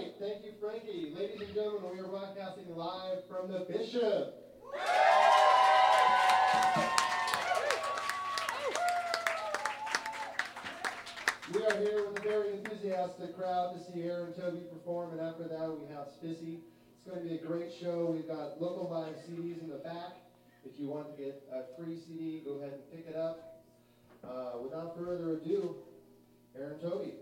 right. Thank you, Frankie. Ladies and gentlemen, we are broadcasting live from the Bishop. We are here with a very enthusiastic crowd to see Erin Tobey perform, and after that we have Spissy. It's going to be a great show. We've got local live CDs in the back. If you want to get a free CD, go ahead and pick it up. Uh, without further ado, Erin Tobey.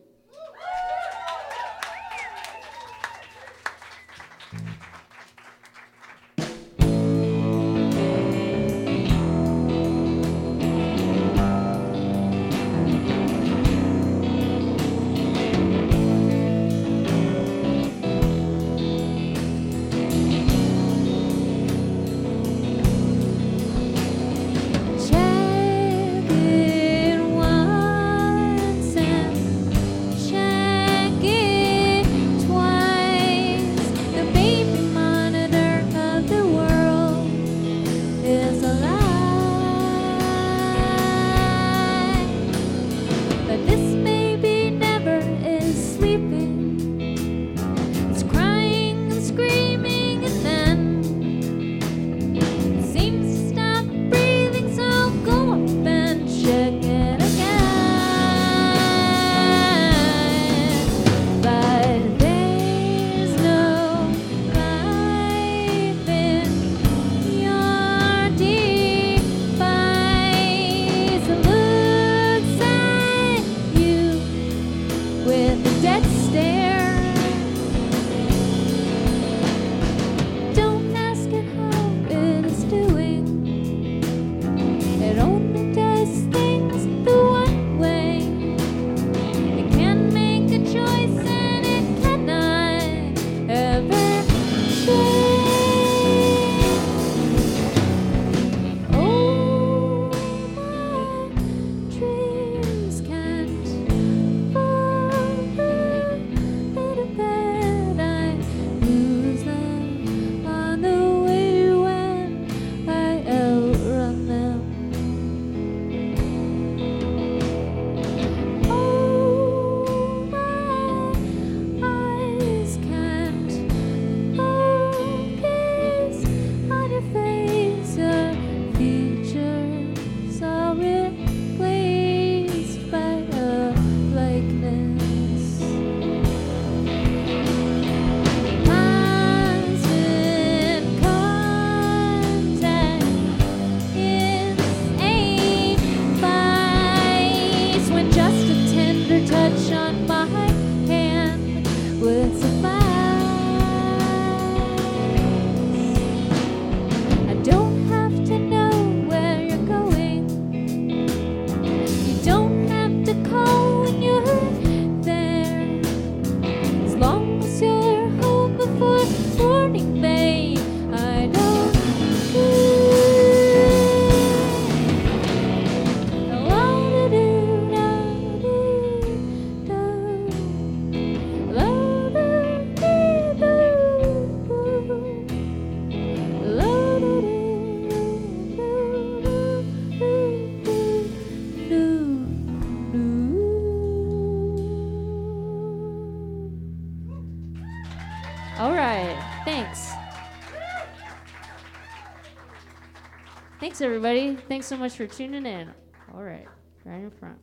Thanks, everybody. Thanks so much for tuning in. All right, right in front.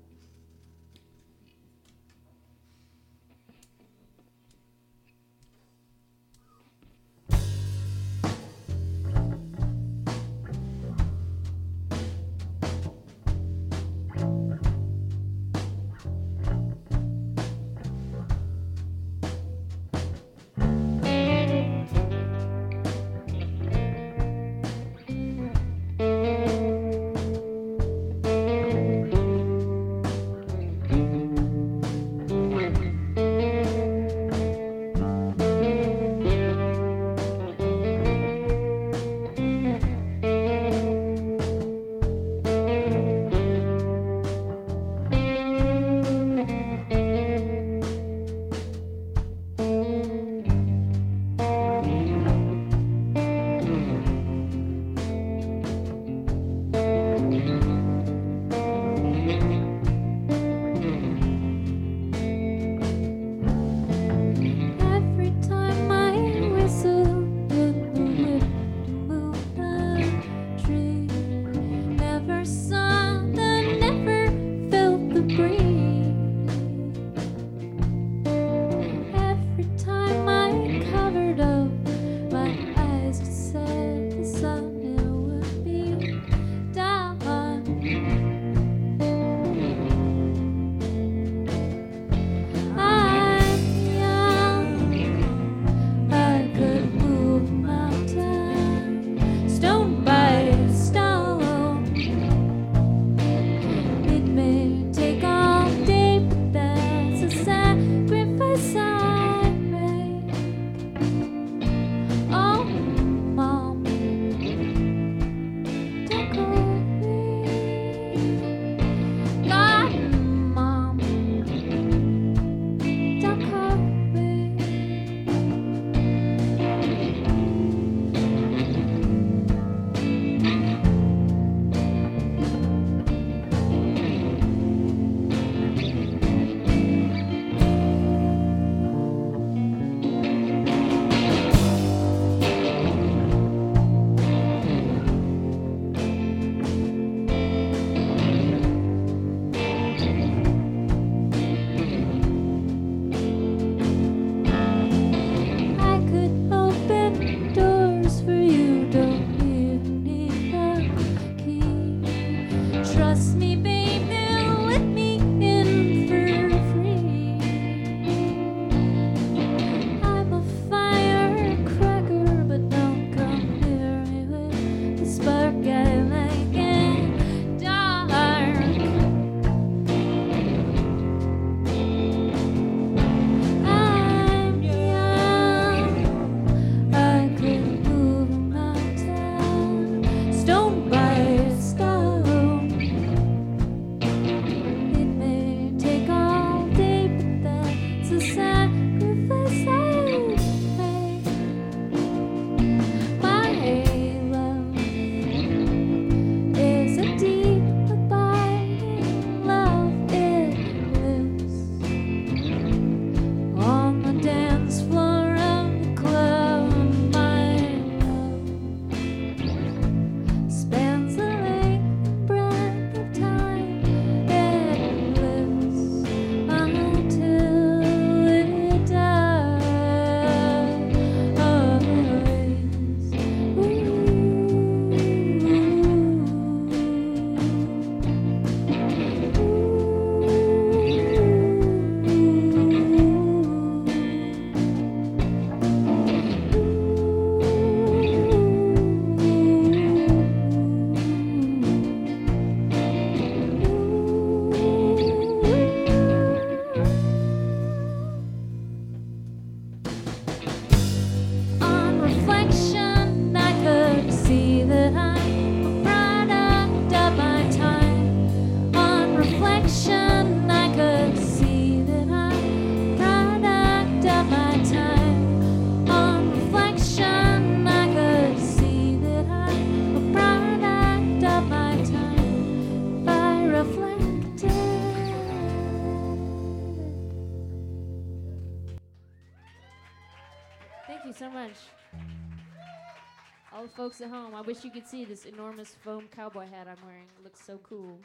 wish you could see this enormous foam cowboy hat I'm wearing. It looks so cool.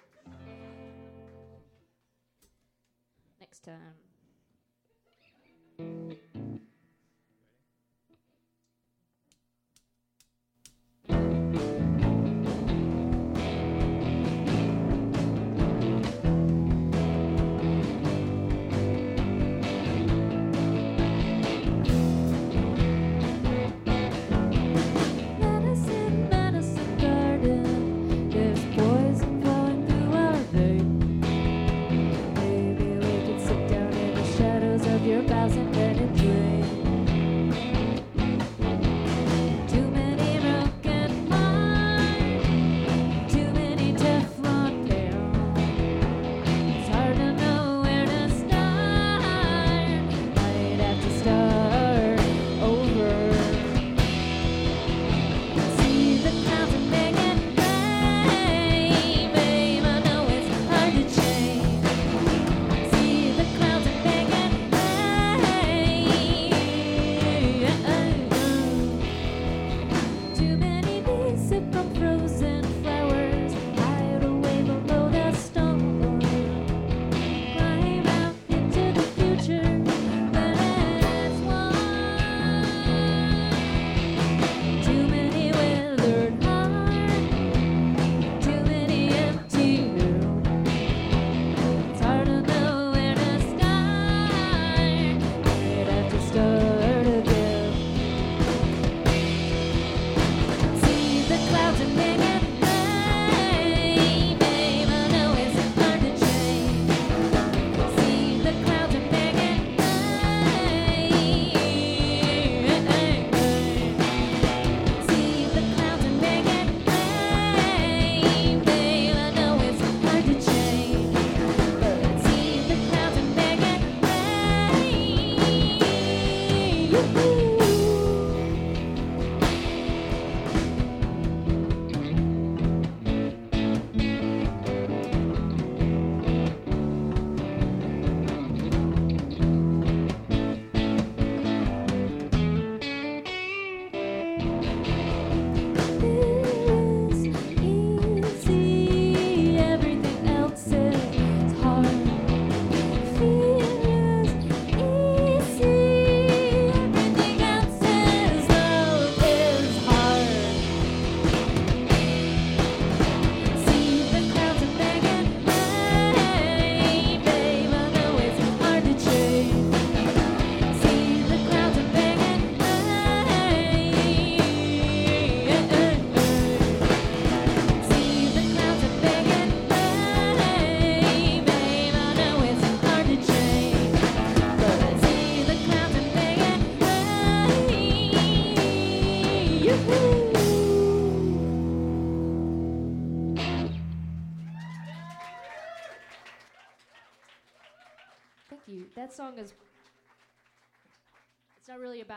Next time.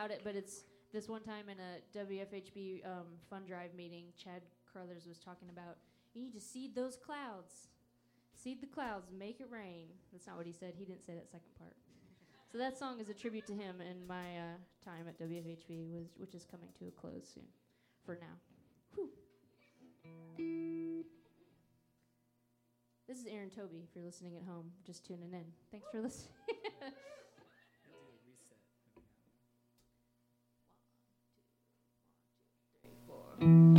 about it, but it's this one time in a WFHB um, fund drive meeting, Chad Carruthers was talking about you need to seed those clouds, seed the clouds, make it rain. That's not what he said. He didn't say that second part. so that song is a tribute to him and my uh, time at WFHB, was, which is coming to a close soon. For now. Whew. This is Erin Tobey. If you're listening at home, just tuning in. Thanks for listening. Mm-hmm.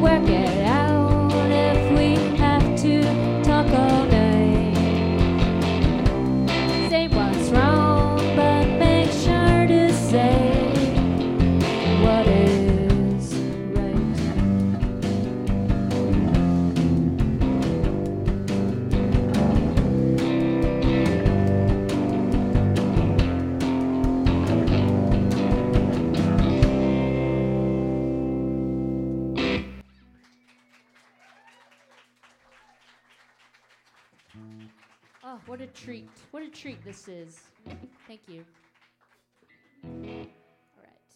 Work it. What a treat this is. Thank you. All right.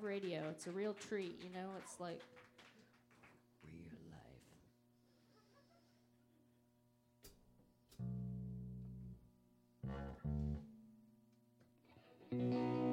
live radio. It's a real treat, you know? It's like real life.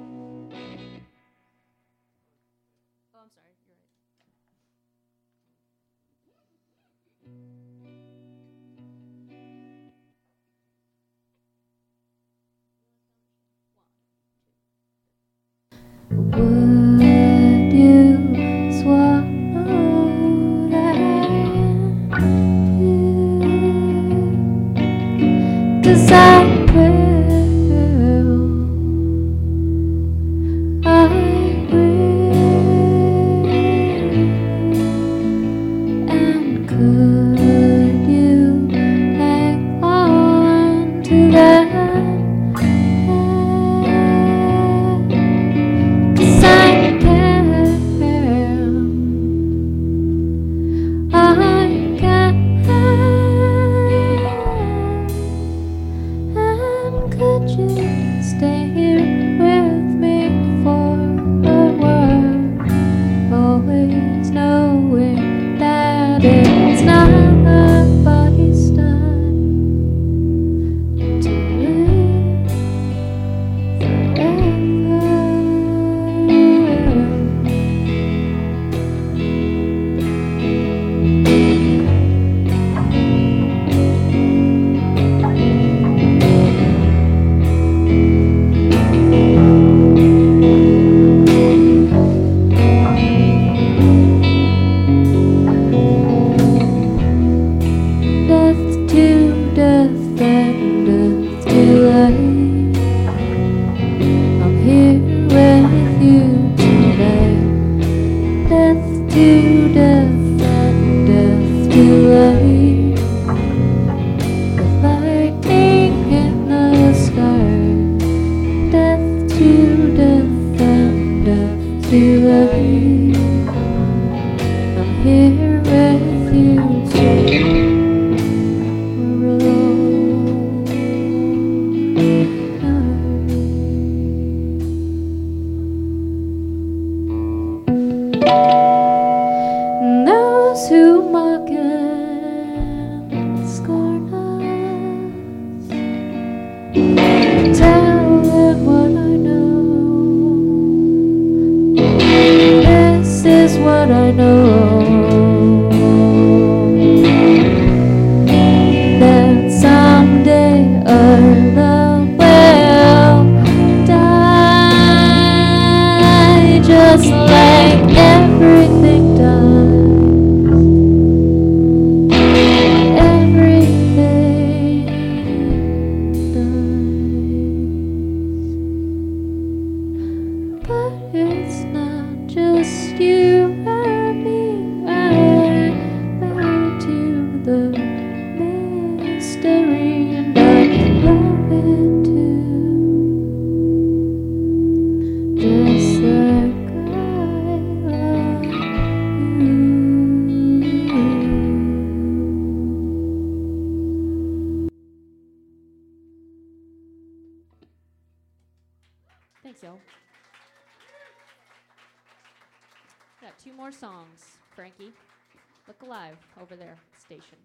live over their station.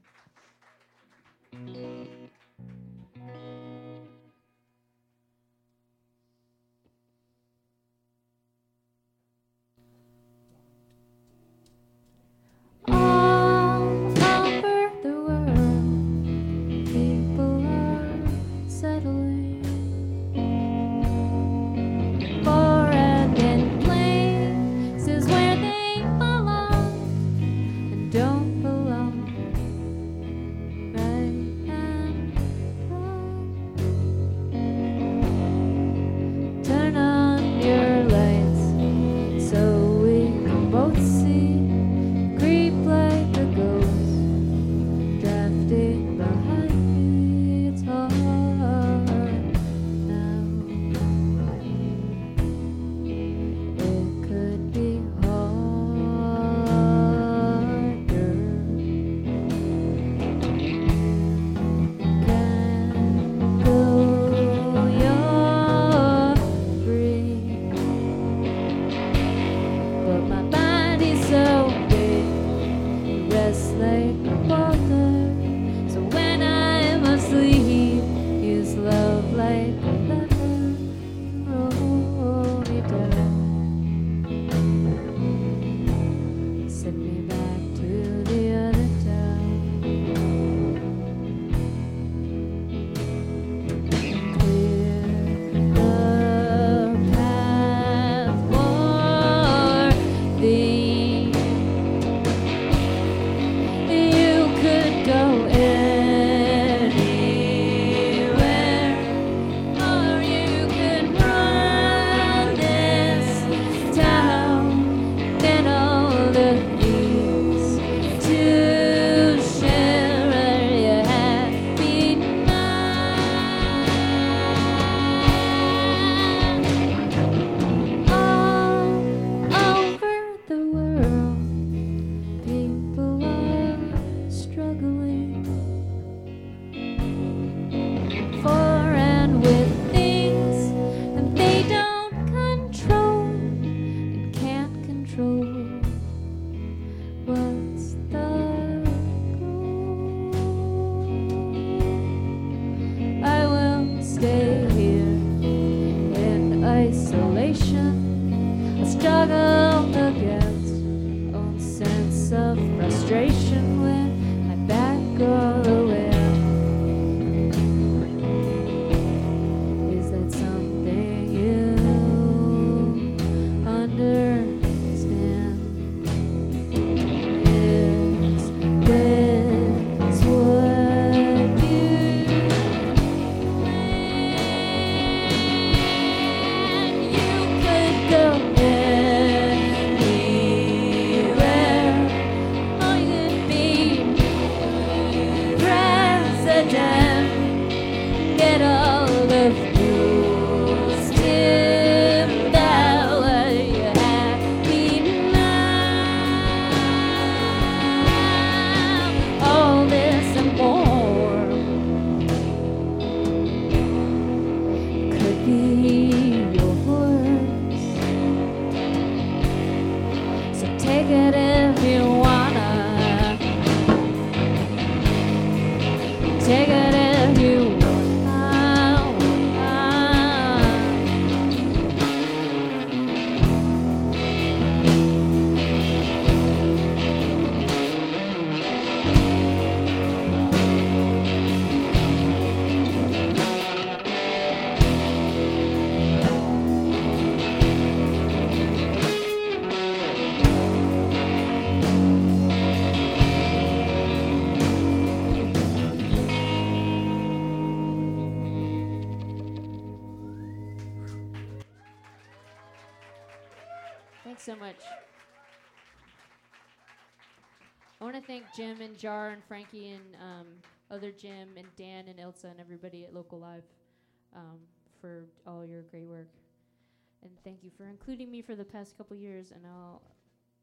nation I struggled against. And Jar and Frankie and um, other Jim and Dan and Ilsa and everybody at Local Live um, for all your great work. And thank you for including me for the past couple years. And I'll,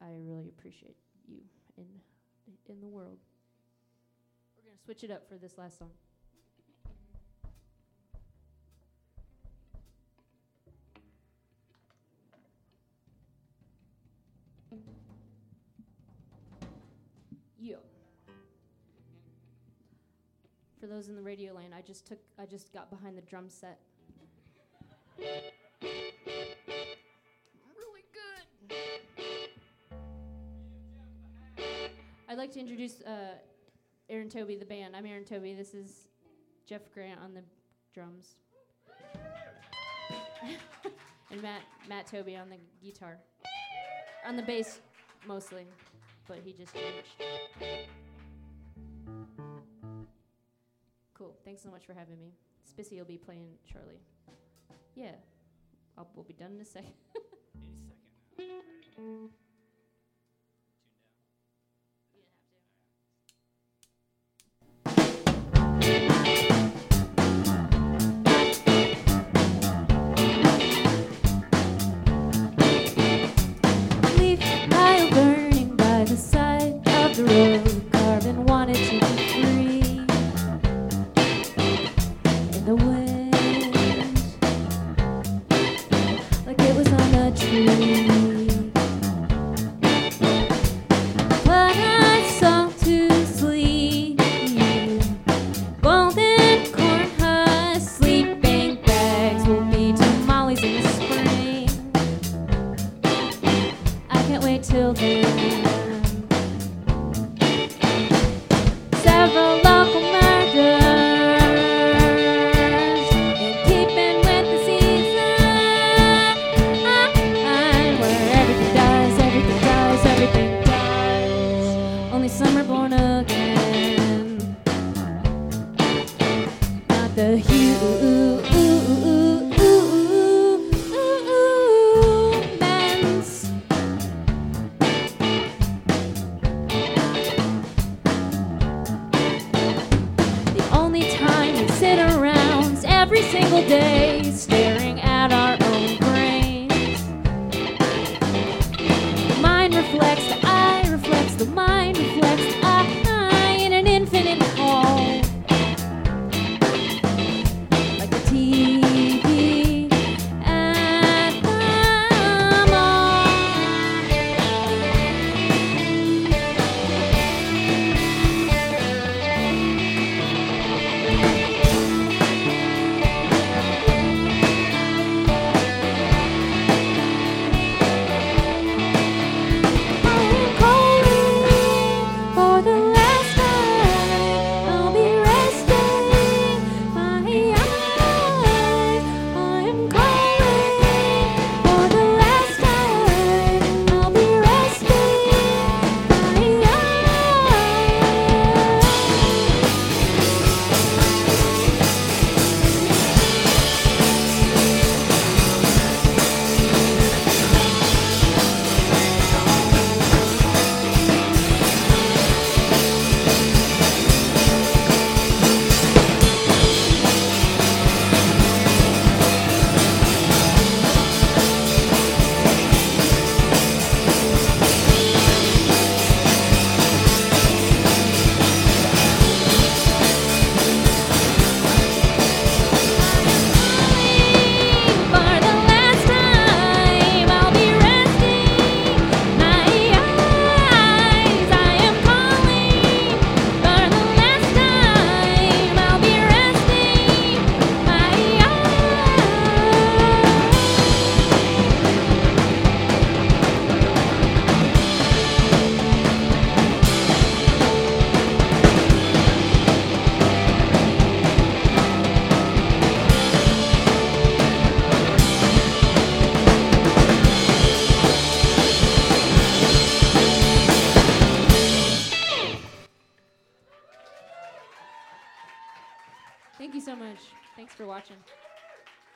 I really appreciate you in in the world. We're gonna switch it up for this last song. Yo. Those in the radio land, I just took I just got behind the drum set. Really good. I'd like to introduce uh, Erin Tobey, the band. I'm Erin Tobey. This is Jeff Grant on the drums. and Matt Matt Tobey on the guitar. On the bass mostly, but he just changed. Thanks so much for having me. Spissy will be playing shortly. Yeah. I'll, we'll be done in a second. Leaf